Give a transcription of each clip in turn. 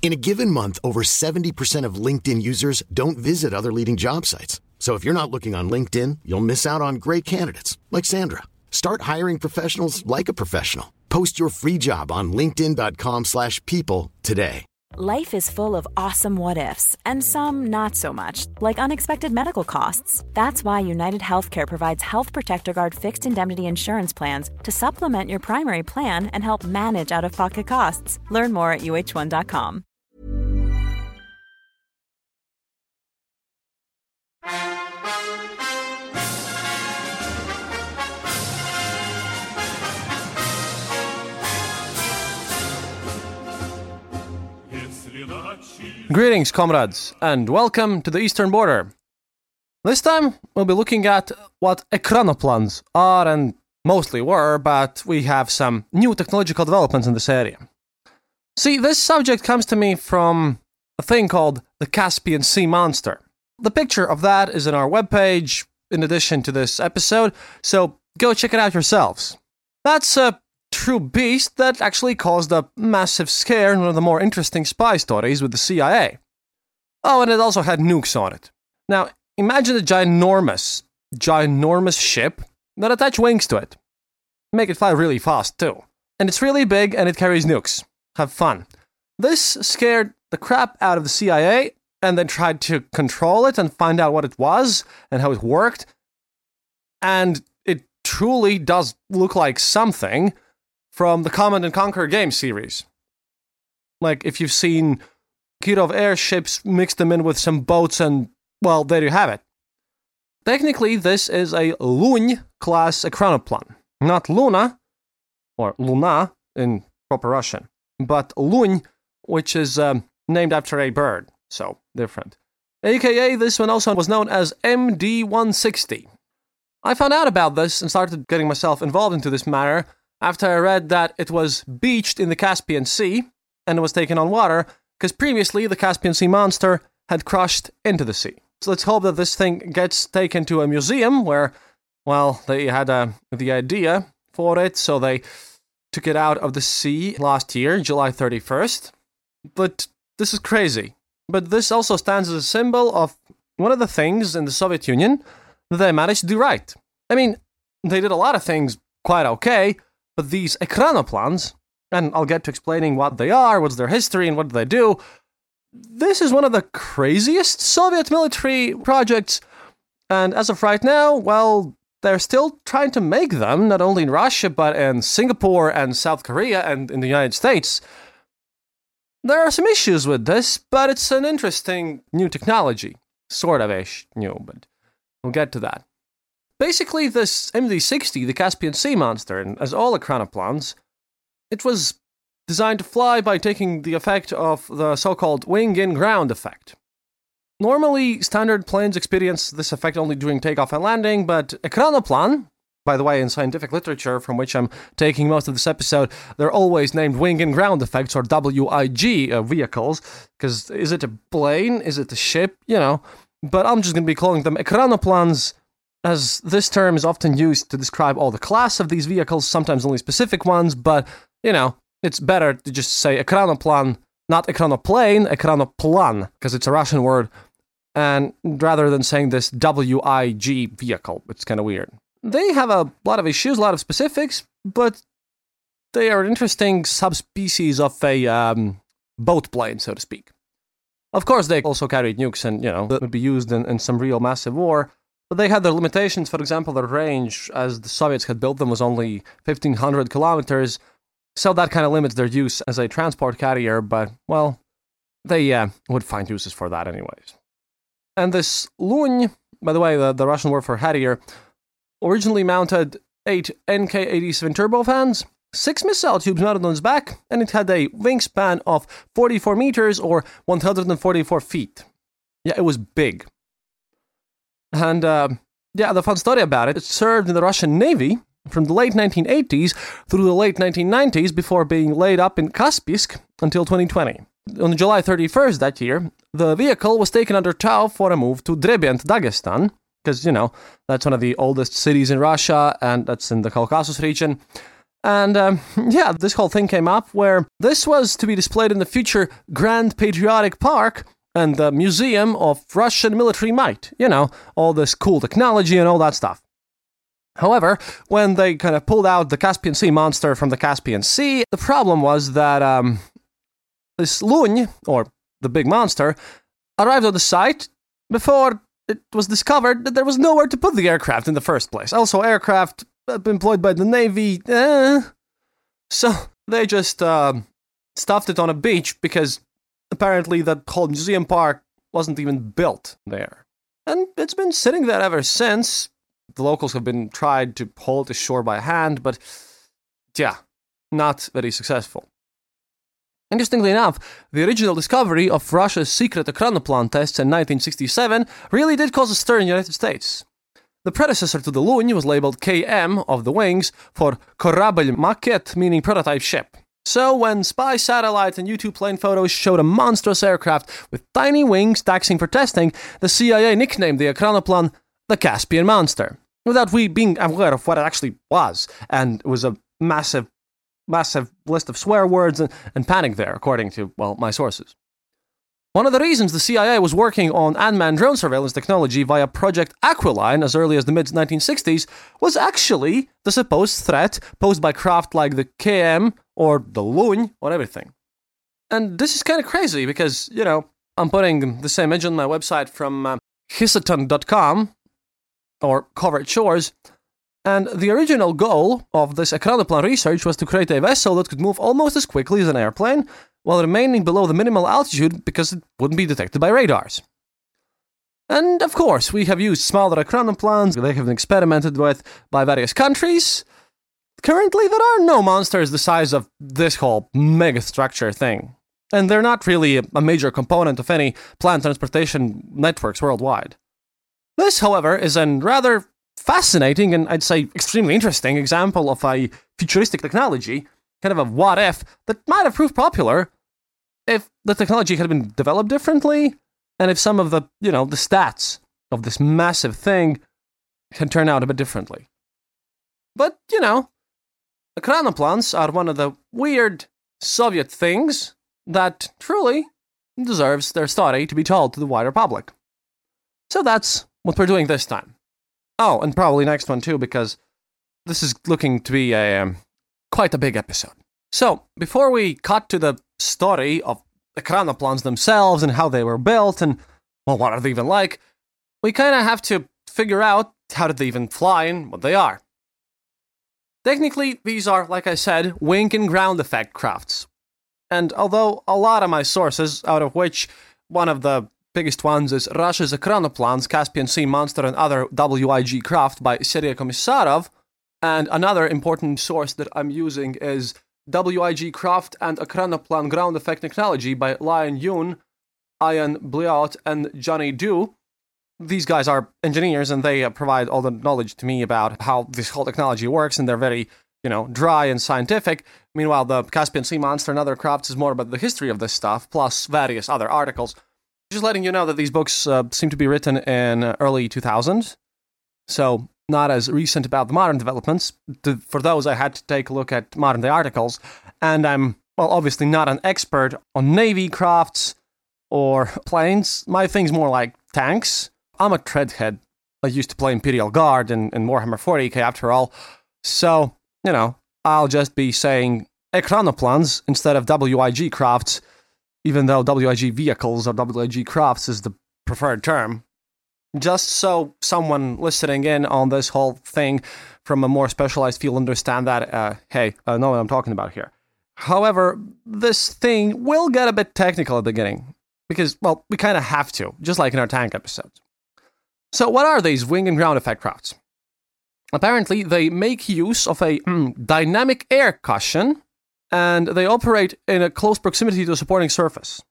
In a given month, over 70% of LinkedIn users don't visit other leading job sites. So if you're not looking on LinkedIn, you'll miss out on great candidates like Sandra. Start hiring professionals like a professional. Post your free job on linkedin.com/people today. Life is full of awesome what ifs, and some not so much, like unexpected medical costs. That's why United Healthcare provides Health Protector Guard fixed indemnity insurance plans to supplement your primary plan and help manage out of pocket costs. Learn more at uhone.com. Greetings, comrades, and welcome to the Eastern Border. This time, we'll be looking at what ekranoplans are and mostly were, but we have some new technological developments in this area. See, this subject comes to me from a thing called the Caspian Sea Monster. The picture of that is in our webpage, in addition to this episode, so go check it out yourselves. That's a true beast that actually caused a massive scare in one of the more interesting spy stories with the CIA. Oh, and it also had nukes on it. Now, imagine a ginormous, ginormous ship that attach wings to it. Make it fly really fast, too. And it's really big and it carries nukes. Have fun. This scared the crap out of the CIA and then tried to control it and find out what it was and how it worked. And it truly does look like something from the Command and Conquer game series. Like, if you've seen Kirov airships, mix them in with some boats, and, well, there you have it. Technically, this is a Luny class ekranoplan. Not Luna, or Luna in proper Russian, but Luny, which is um, named after a bird, so different. AKA, this one also was known as MD 160. I found out about this and started getting myself involved into this matter after I read that it was beached in the Caspian Sea and was taken on water because previously the Caspian Sea monster had crushed into the sea. So let's hope that this thing gets taken to a museum where, well, they had uh, the idea for it, so they took it out of the sea last year, July 31st. But this is crazy. But this also stands as a symbol of one of the things in the Soviet Union that they managed to do right. I mean, they did a lot of things quite okay, but these ekranoplans, and I'll get to explaining what they are, what's their history, and what do they do. This is one of the craziest Soviet military projects, and as of right now, well, they're still trying to make them, not only in Russia, but in Singapore and South Korea and in the United States. There are some issues with this, but it's an interesting new technology. Sort of ish new, but we'll get to that. Basically, this MD60, the Caspian Sea monster, and as all ekranoplans, it was designed to fly by taking the effect of the so called wing in ground effect. Normally, standard planes experience this effect only during takeoff and landing, but ekranoplan, by the way, in scientific literature from which I'm taking most of this episode, they're always named wing and ground effects or WIG uh, vehicles, because is it a plane? Is it a ship? You know. But I'm just going to be calling them ekranoplans as this term is often used to describe all the class of these vehicles, sometimes only specific ones, but, you know, it's better to just say ekranoplan, not ekranoplane, ekranoplan, because it's a Russian word, and rather than saying this WIG vehicle, it's kind of weird. They have a lot of issues, a lot of specifics, but they are an interesting subspecies of a um, boat plane, so to speak. Of course, they also carried nukes and, you know, that would be used in, in some real massive war. But they had their limitations. For example, their range, as the Soviets had built them, was only 1,500 kilometers. So that kind of limits their use as a transport carrier. But, well, they uh, would find uses for that anyways. And this Luny, by the way, the, the Russian word for Harrier, originally mounted eight NK 87 turbofans six missile tubes mounted on its back, and it had a wingspan of 44 meters or 144 feet. Yeah, it was big. And uh, yeah, the fun story about it, it served in the Russian Navy from the late 1980s through the late 1990s before being laid up in Kaspiysk until 2020. On July 31st that year, the vehicle was taken under tow for a move to Derbent, Dagestan, because, you know, that's one of the oldest cities in Russia and that's in the Caucasus region. And um, yeah, this whole thing came up where this was to be displayed in the future Grand Patriotic Park and the Museum of Russian Military Might. You know, all this cool technology and all that stuff. However, when they kind of pulled out the Caspian Sea monster from the Caspian Sea, the problem was that um, this Luny, or the big monster, arrived on the site before it was discovered that there was nowhere to put the aircraft in the first place. Also, aircraft employed by the Navy, eh. So they just uh, stuffed it on a beach because apparently that whole museum park wasn't even built there. And it's been sitting there ever since. The locals have been tried to pull it ashore by hand, but yeah, not very successful. Interestingly enough, the original discovery of Russia's secret Ekranoplan tests in 1967 really did cause a stir in the United States. The predecessor to the Lune was labeled KM of the wings for Korabel Maket, meaning prototype ship. So when spy satellites and U-2 plane photos showed a monstrous aircraft with tiny wings taxiing for testing, the CIA nicknamed the Ekranoplan the Caspian Monster, without we being aware of what it actually was. And it was a massive, massive list of swear words and, and panic there, according to, well, my sources. One of the reasons the CIA was working on unmanned drone surveillance technology via Project Aquiline as early as the mid 1960s was actually the supposed threat posed by craft like the KM or the Luny or everything. And this is kind of crazy because, you know, I'm putting the same image on my website from uh, or covert shores. And the original goal of this Ekranoplan research was to create a vessel that could move almost as quickly as an airplane while remaining below the minimal altitude because it wouldn't be detected by radars. And of course, we have used smaller Ekranoplans, they have been experimented with by various countries. Currently, there are no monsters the size of this whole megastructure thing. And they're not really a major component of any planned transportation networks worldwide. This, however, is a rather fascinating and I'd say extremely interesting example of a futuristic technology, kind of a what if, that might have proved popular if the technology had been developed differently and if some of the, you know, the stats of this massive thing can turn out a bit differently. But, you know, the Ekranoplans are one of the weird Soviet things that truly deserves their story to be told to the wider public. So that's what we're doing this time. Oh, and probably next one too, because this is looking to be a um, quite a big episode. So before we cut to the story of the Ekranoplans themselves and how they were built and well, what are they even like, we kind of have to figure out how did they even fly and what they are. Technically, these are, like I said, wing and ground effect crafts. And although a lot of my sources, out of which one of the biggest ones is Russia's Ekranoplans, Caspian Sea Monster, and other WIG craft by Sergei Komissarov. And another important source that I'm using is WIG Craft and Ekranoplan Ground Effect Technology by Liang Yun, Ian Bliault, and Johnny Doo. These guys are engineers and they uh, provide all the knowledge to me about how this whole technology works, and they're very, you know, dry and scientific. Meanwhile, the Caspian Sea Monster and other crafts is more about the history of this stuff, plus various other articles. Just letting you know that these books uh, seem to be written in early 2000s, so not as recent about the modern developments. To, for those, I had to take a look at modern day articles, and I'm, well, obviously not an expert on Navy crafts or planes. My thing's more like tanks. I'm a treadhead. I used to play Imperial Guard in, in Warhammer 40k after all. So, you know, I'll just be saying Ekranoplans instead of WIG crafts even though WIG vehicles or WIG crafts is the preferred term. Just so someone listening in on this whole thing from a more specialized field understand that, uh, hey, I know what I'm talking about here. However, this thing will get a bit technical at the beginning because, well, we kind of have to, just like in our tank episodes. So, what are these wing and ground effect crafts? apparently they make use of a mm, dynamic air cushion and they operate in a close proximity to a supporting surface.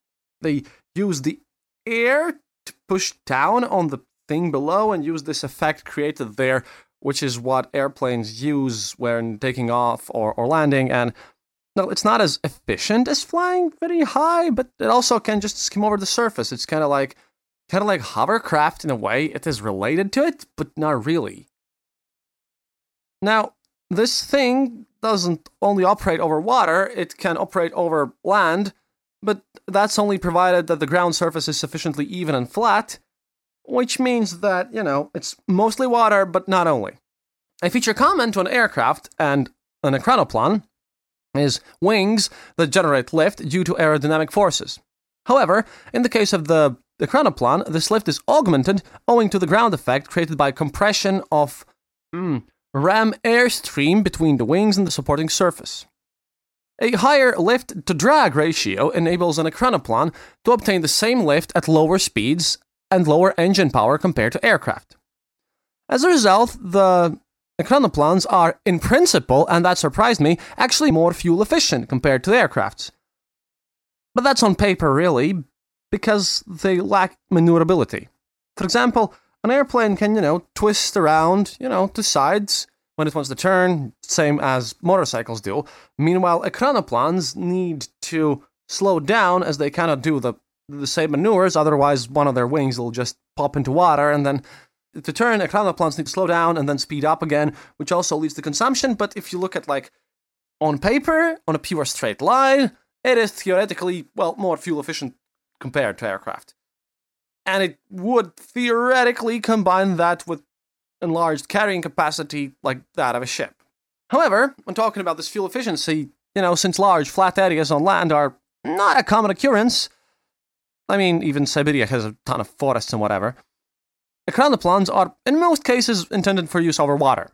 They use the air push down on the thing below and use this effect created there, which is what airplanes use when taking off or, or landing. And no, it's not as efficient as flying very high, but it also can just skim over the surface. It's kind of like kind of like hovercraft in a way. It is related to it, but not really. Now, this thing doesn't only operate over water, it can operate over land, but that's only provided that the ground surface is sufficiently even and flat, which means that, you know, it's mostly water, but not only. A feature common to an aircraft and an ekranoplan is wings that generate lift due to aerodynamic forces. However, in the case of the ekranoplan, this lift is augmented owing to the ground effect created by compression of mm, ram airstream between the wings and the supporting surface. A higher lift to drag ratio enables an ekranoplan to obtain the same lift at lower speeds and lower engine power compared to aircraft. As a result, the ekranoplans are, in principle, and that surprised me, actually more fuel efficient compared to aircrafts. But that's on paper, really, because they lack maneuverability. For example, an airplane can, you know, twist around, you know, to sides when it wants to turn, same as motorcycles do. Meanwhile, ekranoplans need to slow down as they cannot do the the same maneuvers, otherwise one of their wings will just pop into water and then to turn, ekranoplans need to slow down and then speed up again, which also leads to consumption. But if you look at like on paper, on a pure straight line, it is theoretically, well, more fuel efficient compared to aircraft and it would theoretically combine that with enlarged carrying capacity like that of a ship. However, when talking about this fuel efficiency, you know, since large flat areas on land are not a common occurrence, I mean, even Siberia has a ton of forests and whatever, ekranoplans are, in most cases, intended for use over water.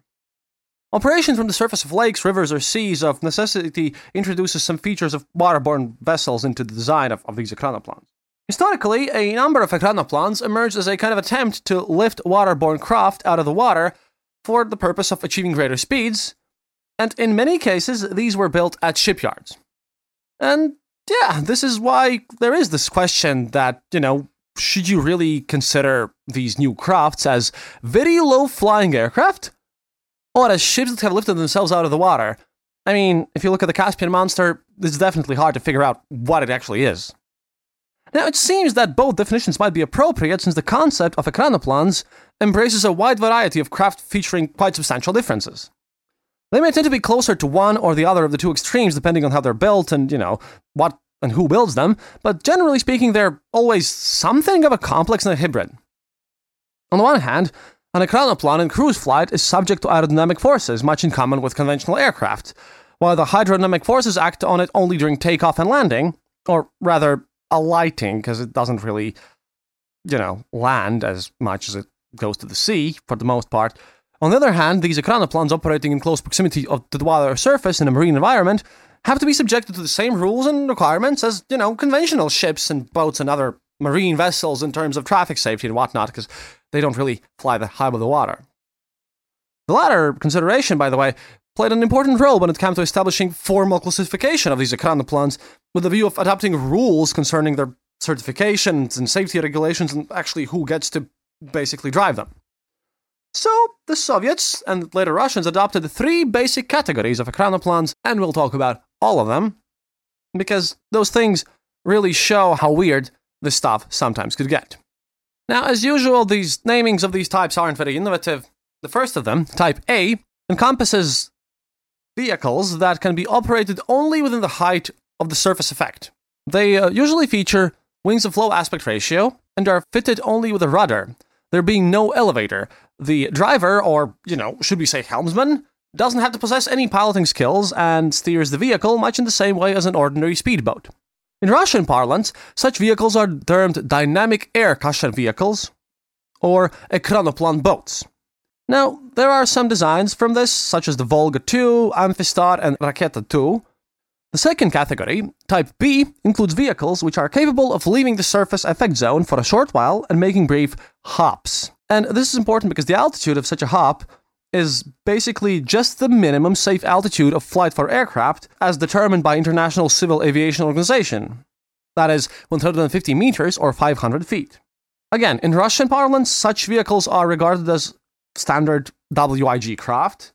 Operation from the surface of lakes, rivers, or seas of necessity introduces some features of waterborne vessels into the design of, of these ekranoplans. Historically, a number of ekranoplans emerged as a kind of attempt to lift waterborne craft out of the water for the purpose of achieving greater speeds, and in many cases, these were built at shipyards. And yeah, this is why there is this question that, you know, should you really consider these new crafts as very low flying aircraft? Or as ships that have lifted themselves out of the water? I mean, if you look at the Caspian monster, it's definitely hard to figure out what it actually is. Now, it seems that both definitions might be appropriate since the concept of ekranoplans embraces a wide variety of craft featuring quite substantial differences. They may tend to be closer to one or the other of the two extremes depending on how they're built and, you know, what and who builds them, but generally speaking, they're always something of a complex and a hybrid. On the one hand, an ekranoplan in cruise flight is subject to aerodynamic forces, much in common with conventional aircraft, while the hydrodynamic forces act on it only during takeoff and landing, or rather, alighting because it doesn't really, you know, land as much as it goes to the sea for the most part. On the other hand, these ekranoplans operating in close proximity of the water surface in a marine environment have to be subjected to the same rules and requirements as, you know, conventional ships and boats and other marine vessels in terms of traffic safety and whatnot, because they don't really fly that high above the water. The latter consideration, by the way, played an important role when it came to establishing formal classification of these ekranoplans with the view of adopting rules concerning their certifications and safety regulations and actually who gets to basically drive them. So, the Soviets and later Russians adopted three basic categories of ekranoplans, and we'll talk about all of them, because those things really show how weird this stuff sometimes could get. Now, as usual, these namings of these types aren't very innovative. The first of them, Type A, encompasses vehicles that can be operated only within the height of the surface effect. They uh, usually feature wings of low aspect ratio and are fitted only with a rudder, there being no elevator. The driver, or, you know, should we say helmsman, doesn't have to possess any piloting skills and steers the vehicle much in the same way as an ordinary speedboat. In Russian parlance, such vehicles are termed dynamic air cushion vehicles or ekranoplan boats. Now, there are some designs from this, such as the Volga 2, Amphistar, and Raketa 2. The second category, Type B, includes vehicles which are capable of leaving the surface effect zone for a short while and making brief hops. And this is important because the altitude of such a hop is basically just the minimum safe altitude of flight for aircraft as determined by International Civil Aviation Organization. That is 150 meters or 500 feet. Again, in Russian parlance, such vehicles are regarded as standard WIG craft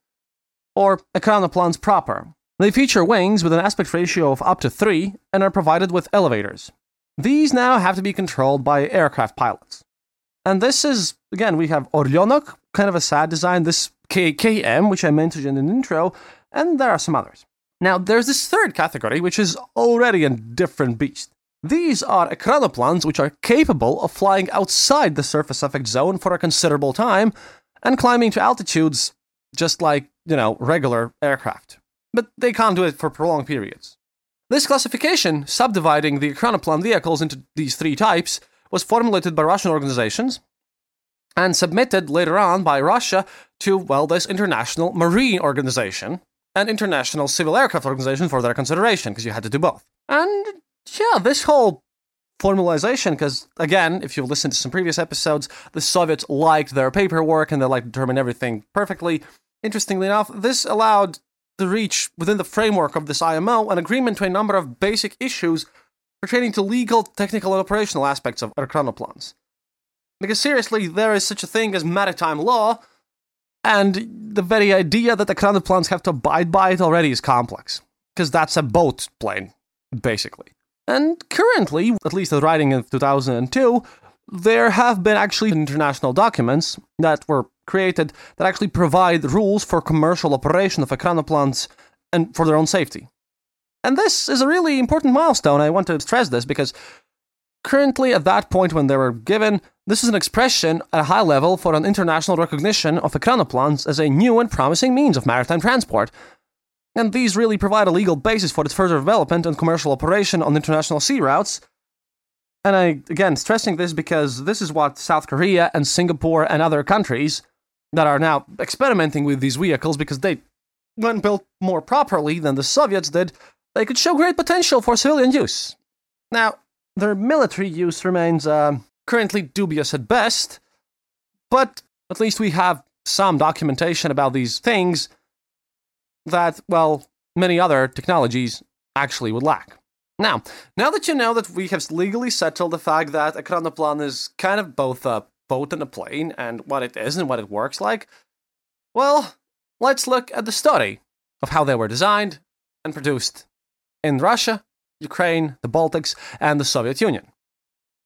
or ekranoplans proper. They feature wings with an aspect ratio of up to 3 and are provided with elevators. These now have to be controlled by aircraft pilots. And this is, again, we have Orlyonok, kind of a sad design, this KKM, which I mentioned in the intro, and there are some others. Now, there's this third category, which is already a different beast. These are ekranoplans which are capable of flying outside the surface effect zone for a considerable time and climbing to altitudes just like, you know, regular aircraft. But they can't do it for prolonged periods. This classification, subdividing the ekranoplan vehicles into these three types, was formulated by Russian organizations and submitted later on by Russia to, well, this International Marine Organization and International Civil Aircraft Organization for their consideration, because you had to do both. And yeah, this whole formalization, because again, if you listen to some previous episodes, the Soviets liked their paperwork and they liked to determine everything perfectly. Interestingly enough, this allowed to reach within the framework of this IMO an agreement to a number of basic issues pertaining to legal, technical, and operational aspects of plans. Because seriously, there is such a thing as maritime law, and the very idea that the plans have to abide by it already is complex. Because that's a boat plane, basically. And currently, at least the writing in 2002, there have been actually international documents that were created that actually provide rules for commercial operation of ekranoplans and for their own safety. And this is a really important milestone. I want to stress this because currently, at that point when they were given, this is an expression at a high level for an international recognition of ekranoplans as a new and promising means of maritime transport and these really provide a legal basis for its further development and commercial operation on international sea routes. And I, again, stressing this because this is what South Korea and Singapore and other countries that are now experimenting with these vehicles because they, when built more properly than the Soviets did, they could show great potential for civilian use. Now, their military use remains uh, currently dubious at best, but at least we have some documentation about these things that, well, many other technologies actually would lack. Now, now that you know that we have legally settled the fact that a Ekranoplan is kind of both a boat and a plane and what it is and what it works like, well, let's look at the story of how they were designed and produced in Russia, Ukraine, the Baltics, and the Soviet Union.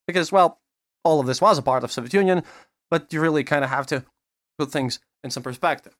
Because, well, all of this was a part of Soviet Union, but you really kind of have to put things in some perspective.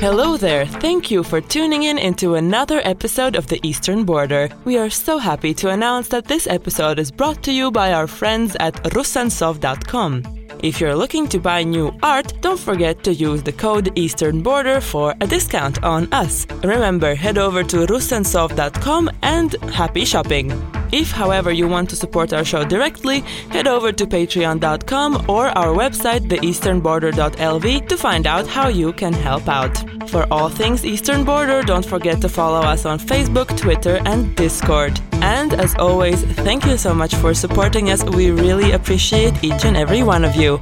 Hello there. Thank you for tuning in into another episode of The Eastern Border. We are so happy to announce that this episode is brought to you by our friends at Russensov.com. If you're looking to buy new art, don't forget to use the code Eastern Border for a discount on us. Remember, head over to Russensov.com and happy shopping. If, however, you want to support our show directly, head over to patreon.com or our website, theeasternborder.lv, to find out how you can help out. For all things Eastern Border, don't forget to follow us on Facebook, Twitter, and Discord. And as always, thank you so much for supporting us. We really appreciate each and every one of you.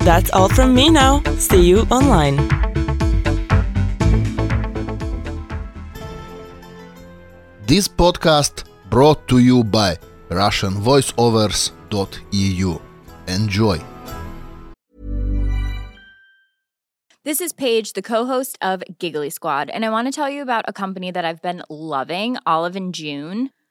That's all from me now. See you online. This podcast brought to you by russianvoiceovers.eu. Enjoy. This is Paige, the co-host of Giggly Squad, and I want to tell you about a company that I've been loving, Olive and June.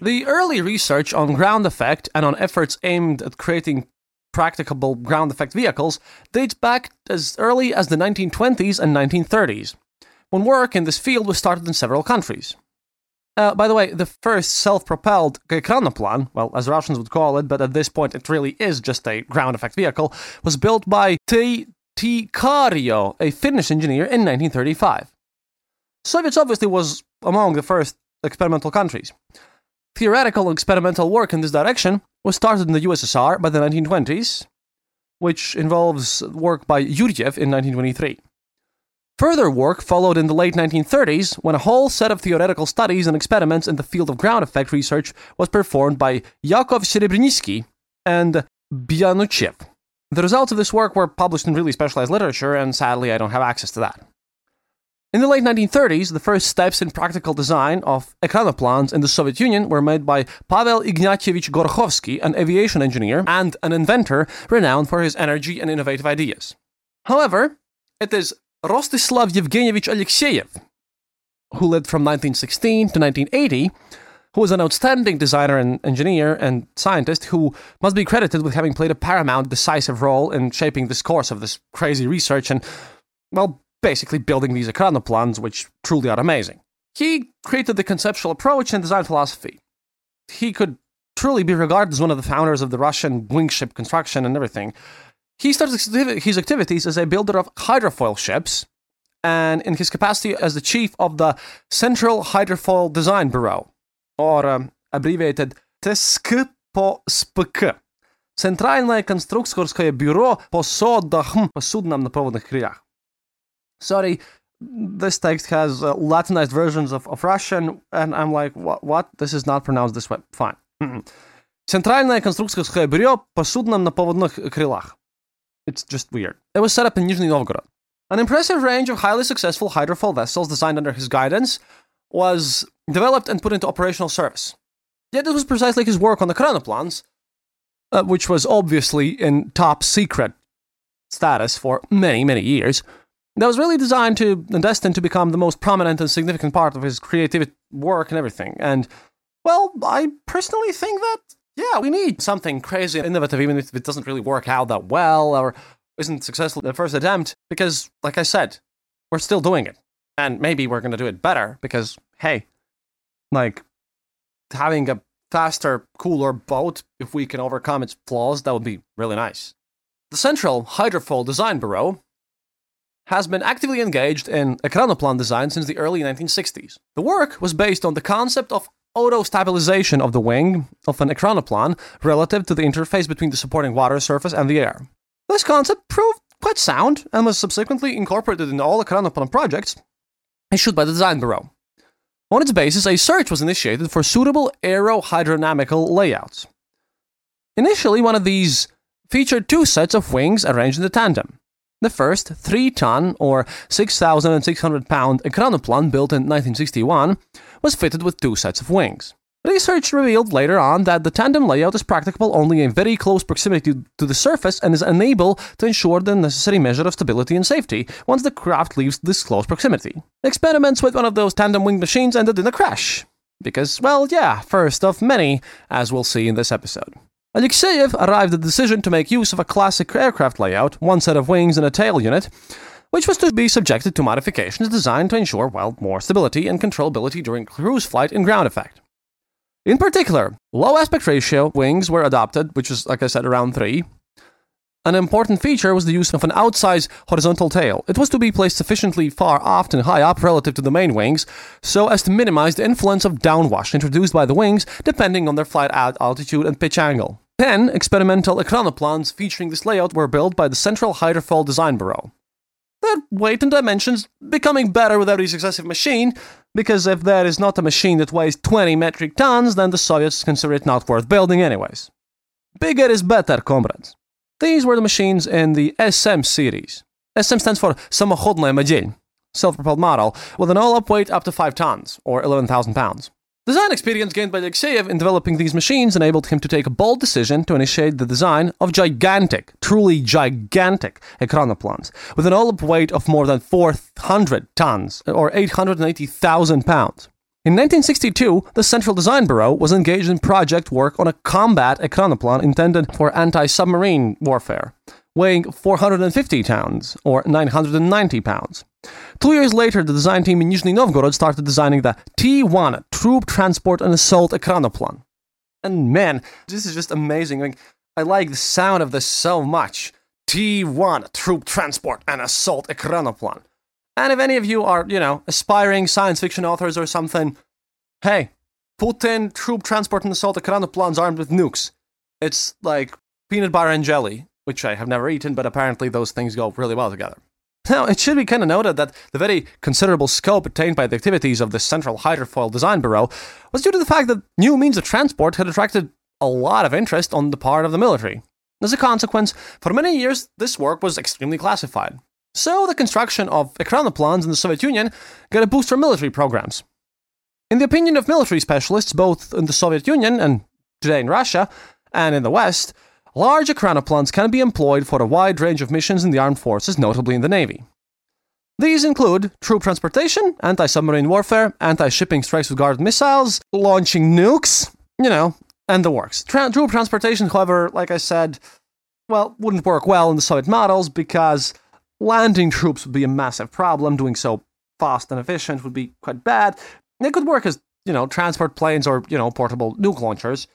The early research on ground effect and on efforts aimed at creating practicable ground effect vehicles dates back as early as the 1920s and 1930s, when work in this field was started in several countries. Uh, by the way, the first self-propelled Ekranoplan, well, as Russians would call it, but at this point it really is just a ground effect vehicle, was built by T. T. Kaario, a Finnish engineer, in 1935. Soviets obviously was among the first experimental countries. Theoretical experimental work in this direction was started in the USSR by the 1920s, which involves work by Yuryev in 1923. Further work followed in the late 1930s when a whole set of theoretical studies and experiments in the field of ground effect research was performed by Yakov Serebrynsky and Byanuchev. The results of this work were published in really specialized literature, and sadly, I don't have access to that. In the late 1930s, the first steps in practical design of ekranoplans in the Soviet Union were made by Pavel Ignatyevich Gorokhovsky, an aviation engineer and an inventor renowned for his energy and innovative ideas. However, it is Rostislav Yevgenyevich Alexeyev, who lived from 1916 to 1980, who was an outstanding designer and engineer and scientist who must be credited with having played a paramount decisive role in shaping this course of this crazy research and, well, basically building these ekranoplans, which truly are amazing. He created the conceptual approach and design philosophy. He could truly be regarded as one of the founders of the Russian wingship construction and everything. He started his activities as a builder of hydrofoil ships and in his capacity as the chief of the Central Hydrofoil Design Bureau, or um, abbreviated ТСК по СПК. Центральное конструкторское бюро по судам по на поводных sorry, this text has uh, Latinized versions of, of Russian. And I'm like, what? what? This is not pronounced this way. Fine. Mm-mm. Центральная конструкторское по суднам на поводных крылах. It's just weird. It was set up in Nizhny Novgorod. An impressive range of highly successful hydrofoil vessels designed under his guidance was developed and put into operational service. Yet it was precisely his work on the ekranoplans, uh, which was obviously in top secret status for many, many years, that was really designed to and destined to become the most prominent and significant part of his creative work and everything. And well, I personally think that yeah, we need something crazy and innovative, even if it doesn't really work out that well or isn't successful the first attempt, because like I said, we're still doing it. And maybe we're gonna do it better because hey, like having a faster, cooler boat, if we can overcome its flaws, that would be really nice. The Central Hydrofoil Design Bureau has been actively engaged in Ekranoplan design since the early 1960s. The work was based on the concept of auto-stabilization of the wing of an Ekranoplan relative to the interface between the supporting water surface and the air. This concept proved quite sound and was subsequently incorporated in all Ekranoplan projects issued by the Design Bureau. On its basis, a search was initiated for suitable aerohydrodynamical layouts. Initially, one of these featured two sets of wings arranged in the tandem. The first 3 ton or 6,600 pound Ekranoplan built in 1961 was fitted with two sets of wings. Research revealed later on that the tandem layout is practicable only in very close proximity to the surface and is unable to ensure the necessary measure of stability and safety once the craft leaves this close proximity. Experiments with one of those tandem wing machines ended in a crash. Because, well, yeah, first of many, as we'll see in this episode. Alexeyev arrived at the decision to make use of a classic aircraft layout, one set of wings and a tail unit, which was to be subjected to modifications designed to ensure, well, more stability and controllability during cruise flight in ground effect. In particular, low aspect ratio wings were adopted, which was, like I said, around 3, an important feature was the use of an outsized horizontal tail. It was to be placed sufficiently far aft and high up relative to the main wings, so as to minimize the influence of downwash introduced by the wings depending on their flight altitude and pitch angle. Ten experimental ekranoplans featuring this layout were built by the Central Hydrofoil Design Bureau. Their weight and dimensions becoming better with every successive machine, because if there is not a machine that weighs 20 metric tons, then the Soviets consider it not worth building anyways. Bigger is better, comrades. These were the machines in the SM series. SM stands for Самоходная модель, self-propelled model, with an all-up weight up to 5 tons, or 11,000 pounds. Design experience gained by Alexeyev in developing these machines enabled him to take a bold decision to initiate the design of gigantic, truly gigantic ekranoplans, with an all-up weight of more than 400 tons, uh, or 880,000 pounds. In 1962, the Central Design Bureau was engaged in project work on a combat ekranoplan intended for anti-submarine warfare, weighing 450 tons, or 990 pounds. Two years later, the design team in Nizhny Novgorod started designing the T1 Troop Transport and Assault Ekranoplan. And man, this is just amazing. Like, I like the sound of this so much. T1 Troop Transport and Assault Ekranoplan. And if any of you are, you know, aspiring science fiction authors or something, hey, put in Troop Transport and Assault Ekranoplans armed with nukes. It's like peanut butter and jelly, which I have never eaten, but apparently those things go really well together. Now, it should be kind of noted that the very considerable scope attained by the activities of the Central Hydrofoil Design Bureau was due to the fact that new means of transport had attracted a lot of interest on the part of the military. As a consequence, for many years, this work was extremely classified. So, the construction of ekranoplans in the Soviet Union got a boost from military programs. In the opinion of military specialists, both in the Soviet Union and today in Russia and in the West, Large ekranoplans can be employed for a wide range of missions in the armed forces, notably in the Navy. These include troop transportation, anti submarine warfare, anti shipping strikes with guarded missiles, launching nukes, you know, and the works. Tra- troop transportation, however, like I said, well, wouldn't work well in the Soviet models because landing troops would be a massive problem. Doing so fast and efficient would be quite bad. They could work as, you know, transport planes or, you know, portable nuke launchers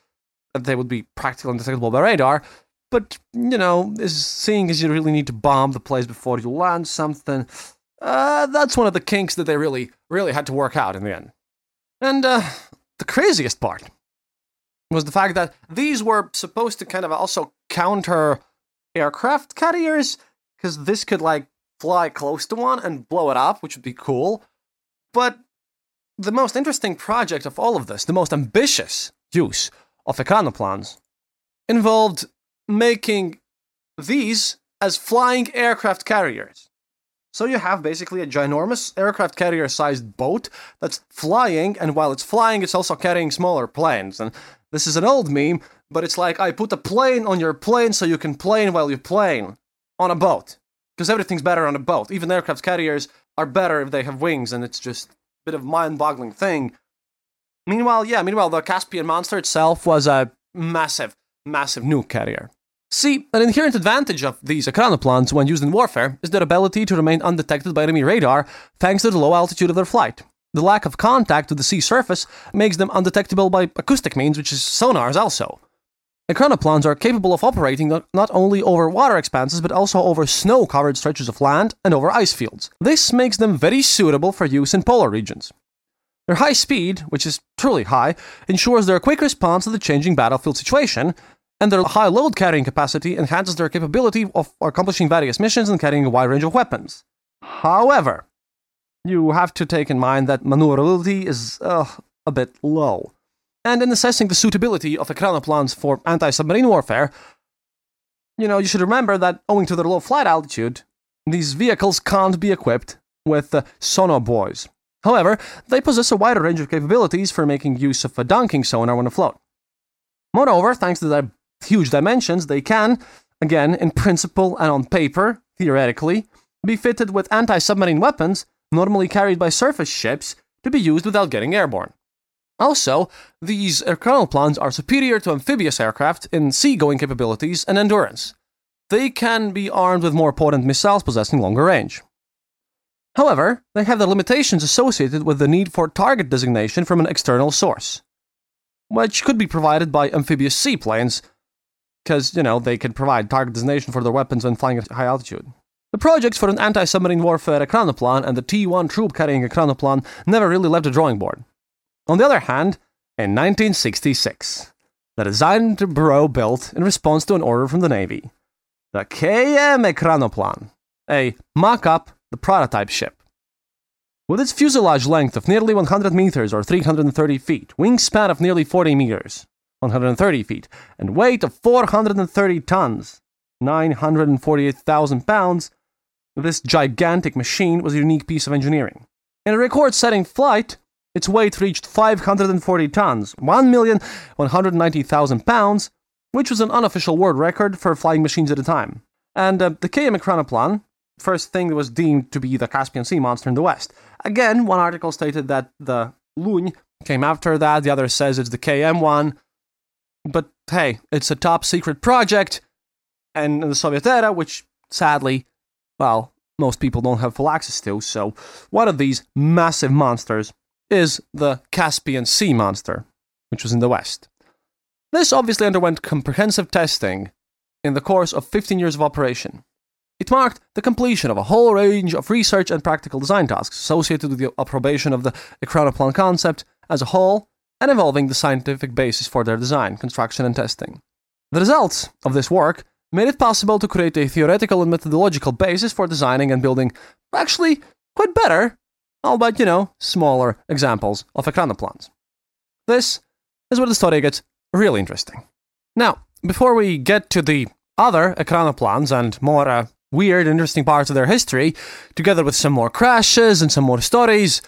they would be practical and detectable by radar. But, you know, seeing as you really need to bomb the place before you land something, uh, that's one of the kinks that they really, really had to work out in the end. And uh, the craziest part was the fact that these were supposed to kind of also counter aircraft carriers, because this could, like, fly close to one and blow it up, which would be cool. But the most interesting project of all of this, the most ambitious use of ekranoplans involved making these as flying aircraft carriers. So you have basically a ginormous aircraft carrier sized boat that's flying, and while it's flying, it's also carrying smaller planes. And this is an old meme, but it's like I put a plane on your plane so you can plane while you plane on a boat. Because everything's better on a boat. Even aircraft carriers are better if they have wings, and it's just a bit of mind boggling thing Meanwhile, yeah, meanwhile, the Caspian monster itself was a massive, massive nuke carrier. See, an inherent advantage of these ekranoplans when used in warfare is their ability to remain undetected by enemy radar thanks to the low altitude of their flight. The lack of contact with the sea surface makes them undetectable by acoustic means, which is sonars also. Ekranoplans are capable of operating not only over water expanses but also over snow covered stretches of land and over ice fields. This makes them very suitable for use in polar regions. Their high speed, which is truly high, ensures their quick response to the changing battlefield situation, and their high load carrying capacity enhances their capability of accomplishing various missions and carrying a wide range of weapons. However, you have to take in mind that maneuverability is uh, a bit low. And in assessing the suitability of ekranoplans for anti submarine warfare, you know, you should remember that owing to their low flight altitude, these vehicles can't be equipped with uh, sonobuoys, However, they possess a wider range of capabilities for making use of a dunking sonar when afloat. Moreover, thanks to their huge dimensions, they can, again, in principle and on paper, theoretically, be fitted with anti submarine weapons normally carried by surface ships to be used without getting airborne. Also, these ekranoplans are superior to amphibious aircraft in seagoing capabilities and endurance. They can be armed with more potent missiles possessing longer range. However, they have the limitations associated with the need for target designation from an external source, which could be provided by amphibious seaplanes, because, you know, they can provide target designation for their weapons when flying at high altitude. The projects for an anti submarine warfare ekranoplan and the T 1 troop carrying ekranoplan never really left the drawing board. On the other hand, in 1966, the design bureau built in response to an order from the Navy the KM ekranoplan, a mock up the prototype ship. With its fuselage length of nearly 100 meters or 330 feet, wingspan of nearly 40 meters, 130 feet, and weight of 430 tons, 948,000 pounds, this gigantic machine was a unique piece of engineering. In a record setting flight, its weight reached 540 tons, 1,190,000 pounds, which was an unofficial world record for flying machines at the time. And uh, the KM Ekranoplan, first thing that was deemed to be the Caspian Sea monster in the West. Again, one article stated that the Luny came after that, the other says it's the KM one. But hey, it's a top secret project, and in the Soviet era, which sadly, well, most people don't have full access to, so one of these massive monsters is the Caspian Sea monster, which was in the West. This obviously underwent comprehensive testing in the course of 15 years of operation. It marked the completion of a whole range of research and practical design tasks associated with the approbation of the Ekranoplan concept as a whole and involving the scientific basis for their design, construction, and testing. The results of this work made it possible to create a theoretical and methodological basis for designing and building actually quite better, albeit, you know, smaller examples of Ekranoplans. This is where the story gets really interesting. Now, before we get to the other Ekranoplans and more uh, weird, interesting parts of their history, together with some more crashes and some more stories,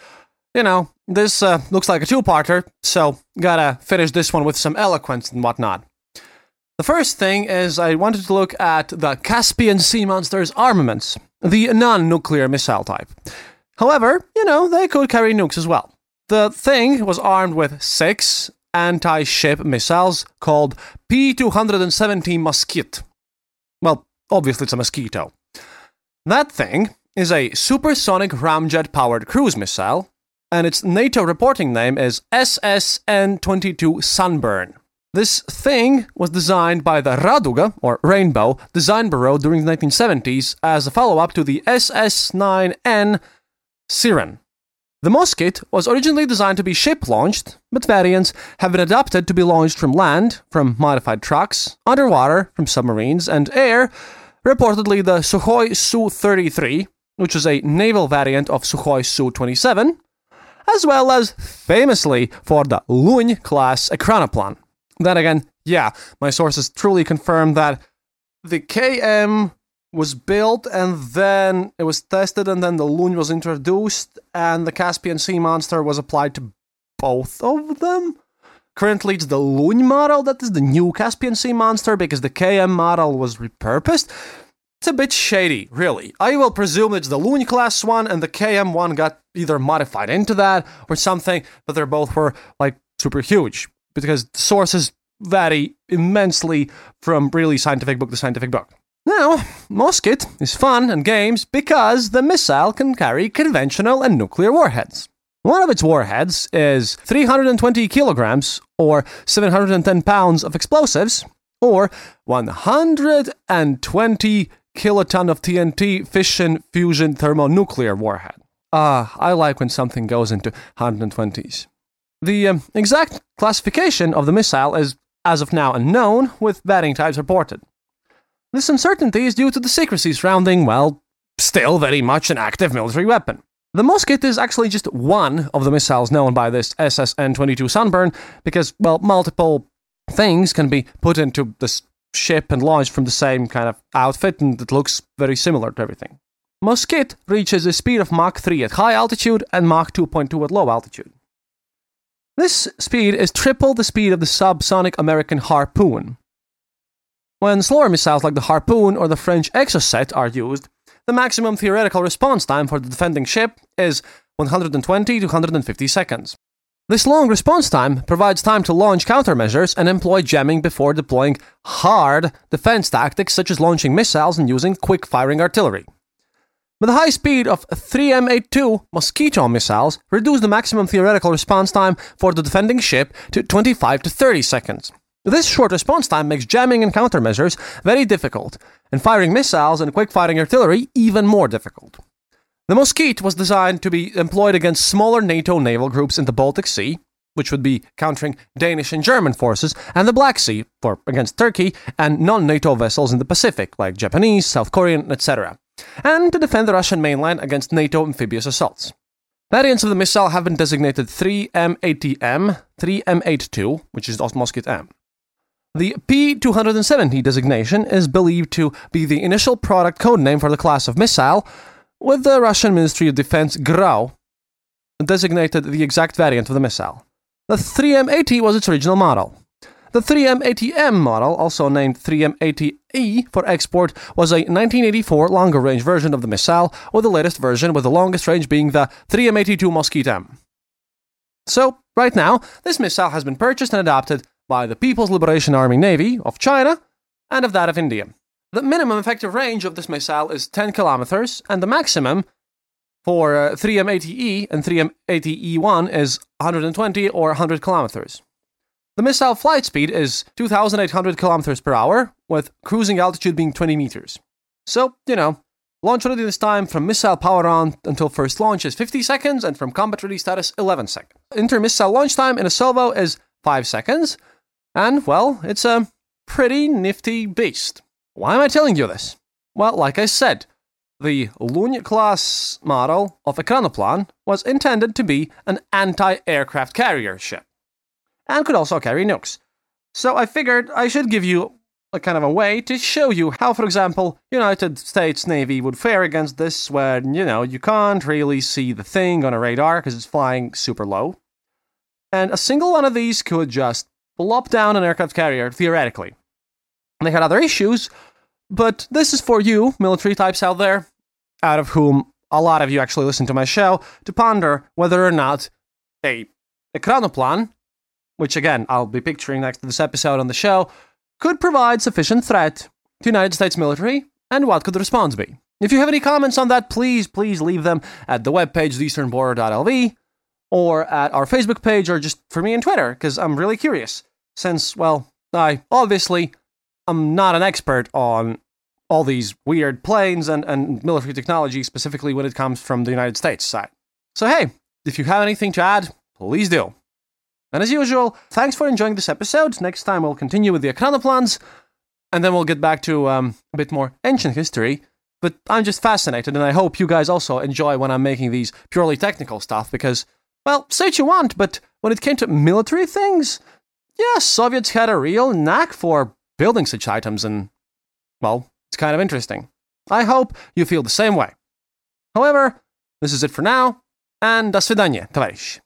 you know, this uh, looks like a two parter, so gotta finish this one with some eloquence and whatnot. The first thing is I wanted to look at the Caspian Sea Monster's armaments, the non nuclear missile type. However, you know, they could carry nukes as well. The thing was armed with six anti ship missiles called P 270 Mosquito. Well, obviously, it's a mosquito. That thing is a supersonic ramjet powered cruise missile, and its NATO reporting name is SSN 22 Sunburn. This thing was designed by the Raduga, or Rainbow, design bureau during the 1970s as a follow up to the SS 9N Siren. The Mosquito was originally designed to be ship launched, but variants have been adapted to be launched from land, from modified trucks, underwater, from submarines, and air, reportedly the Sukhoi Su 33, which is a naval variant of Sukhoi Su 27, as well as famously for the Luny class Ekranoplan. Then again, yeah, my sources truly confirm that the KM was built and then it was tested and then the Luny was introduced and the Caspian Sea monster was applied to both of them. Currently, it's the Luny model that is the new Caspian Sea monster because the KM model was repurposed. It's a bit shady, really. I will presume it's the Luny class one and the KM one got either modified into that or something, but they both were like super huge because the sources vary immensely from really scientific book to scientific book. Now, Mosquito is fun and games because the missile can carry conventional and nuclear warheads. One of its warheads is 320 kilograms or 710 pounds of explosives, or 120 kiloton of TNT fission fusion thermonuclear warhead. Ah, I like when something goes into 120s. The um, exact classification of the missile is, as of now, unknown, with varying types reported. This uncertainty is due to the secrecy surrounding, well, still very much an active military weapon. The Mosquito is actually just one of the missiles known by this SSN 22 Sunburn because, well, multiple things can be put into this ship and launched from the same kind of outfit, and it looks very similar to everything. Mosquito reaches a speed of Mach 3 at high altitude and Mach 2.2 at low altitude. This speed is triple the speed of the subsonic American Harpoon, when slower missiles like the Harpoon or the French Exocet are used, the maximum theoretical response time for the defending ship is 120 to 150 seconds. This long response time provides time to launch countermeasures and employ jamming before deploying hard defense tactics such as launching missiles and using quick firing artillery. But the high speed of 3M82 Mosquito missiles reduce the maximum theoretical response time for the defending ship to 25 to 30 seconds. This short response time makes jamming and countermeasures very difficult, and firing missiles and quick firing artillery even more difficult. The Mosquito was designed to be employed against smaller NATO naval groups in the Baltic Sea, which would be countering Danish and German forces, and the Black Sea, for against Turkey, and non NATO vessels in the Pacific, like Japanese, South Korean, etc. and to defend the Russian mainland against NATO amphibious assaults. Variants of the missile have been designated 3M80M, 3M82, which is the Mosquito M. The P270 designation is believed to be the initial product code name for the class of missile, with the Russian Ministry of Defense GRAU designated the exact variant of the missile. The 3M80 was its original model. The 3M80M model, also named 3M80E for export, was a 1984 longer range version of the missile, with the latest version with the longest range being the 3M82 Mosquito. So, right now, this missile has been purchased and adopted by the People's Liberation Army Navy of China and of that of India. The minimum effective range of this missile is 10 kilometers, and the maximum for uh, 3M80E and 3M80E1 is 120 or 100 kilometers. The missile flight speed is 2,800 kilometers per hour, with cruising altitude being 20 meters. So, you know, launch readiness time from missile power on until first launch is 50 seconds, and from combat ready status, 11 seconds. Inter-missile launch time in a salvo is 5 seconds, and, well, it's a pretty nifty beast. Why am I telling you this? Well, like I said, the Luny class model of Ekranoplan was intended to be an anti aircraft carrier ship, and could also carry nukes. So I figured I should give you a kind of a way to show you how, for example, United States Navy would fare against this when, you know, you can't really see the thing on a radar because it's flying super low. And a single one of these could just plop down an aircraft carrier, theoretically. They had other issues, but this is for you, military types out there, out of whom a lot of you actually listen to my show, to ponder whether or not a Ekranoplan, which again I'll be picturing next to this episode on the show, could provide sufficient threat to United States military, and what could the response be? If you have any comments on that, please, please leave them at the webpage theeasternborder.lv or at our Facebook page or just for me on Twitter, because I'm really curious since, well, I obviously am not an expert on all these weird planes and, and military technology, specifically when it comes from the United States side. So, hey, if you have anything to add, please do. And as usual, thanks for enjoying this episode. Next time we'll continue with the Ekranoplans, and then we'll get back to um, a bit more ancient history. But I'm just fascinated, and I hope you guys also enjoy when I'm making these purely technical stuff because, well, say what you want, but when it came to military things, yeah, Soviets had a real knack for building such items, and, well, it's kind of interesting. I hope you feel the same way. However, this is it for now, and до свидания, товарищ.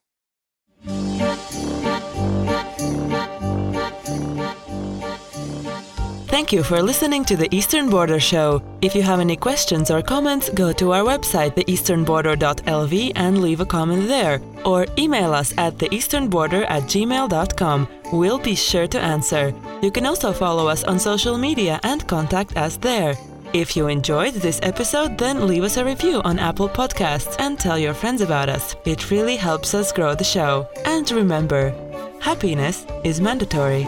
Thank you for listening to the Eastern Border Show. If you have any questions or comments, go to our website, theeasternborder.lv, and leave a comment there. Or email us at theeasternborder at gmail.com. We'll be sure to answer. You can also follow us on social media and contact us there. If you enjoyed this episode, then leave us a review on Apple Podcasts and tell your friends about us. It really helps us grow the show. And remember, happiness is mandatory.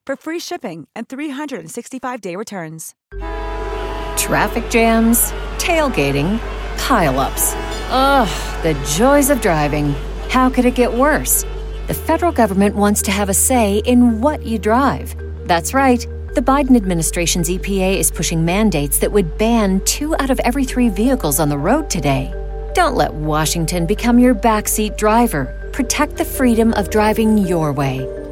for free shipping and 365-day returns. Traffic jams, tailgating, pile-ups. Ugh, the joys of driving. How could it get worse? The federal government wants to have a say in what you drive. That's right. The Biden administration's EPA is pushing mandates that would ban two out of every three vehicles on the road today. Don't let Washington become your backseat driver. Protect the freedom of driving your way.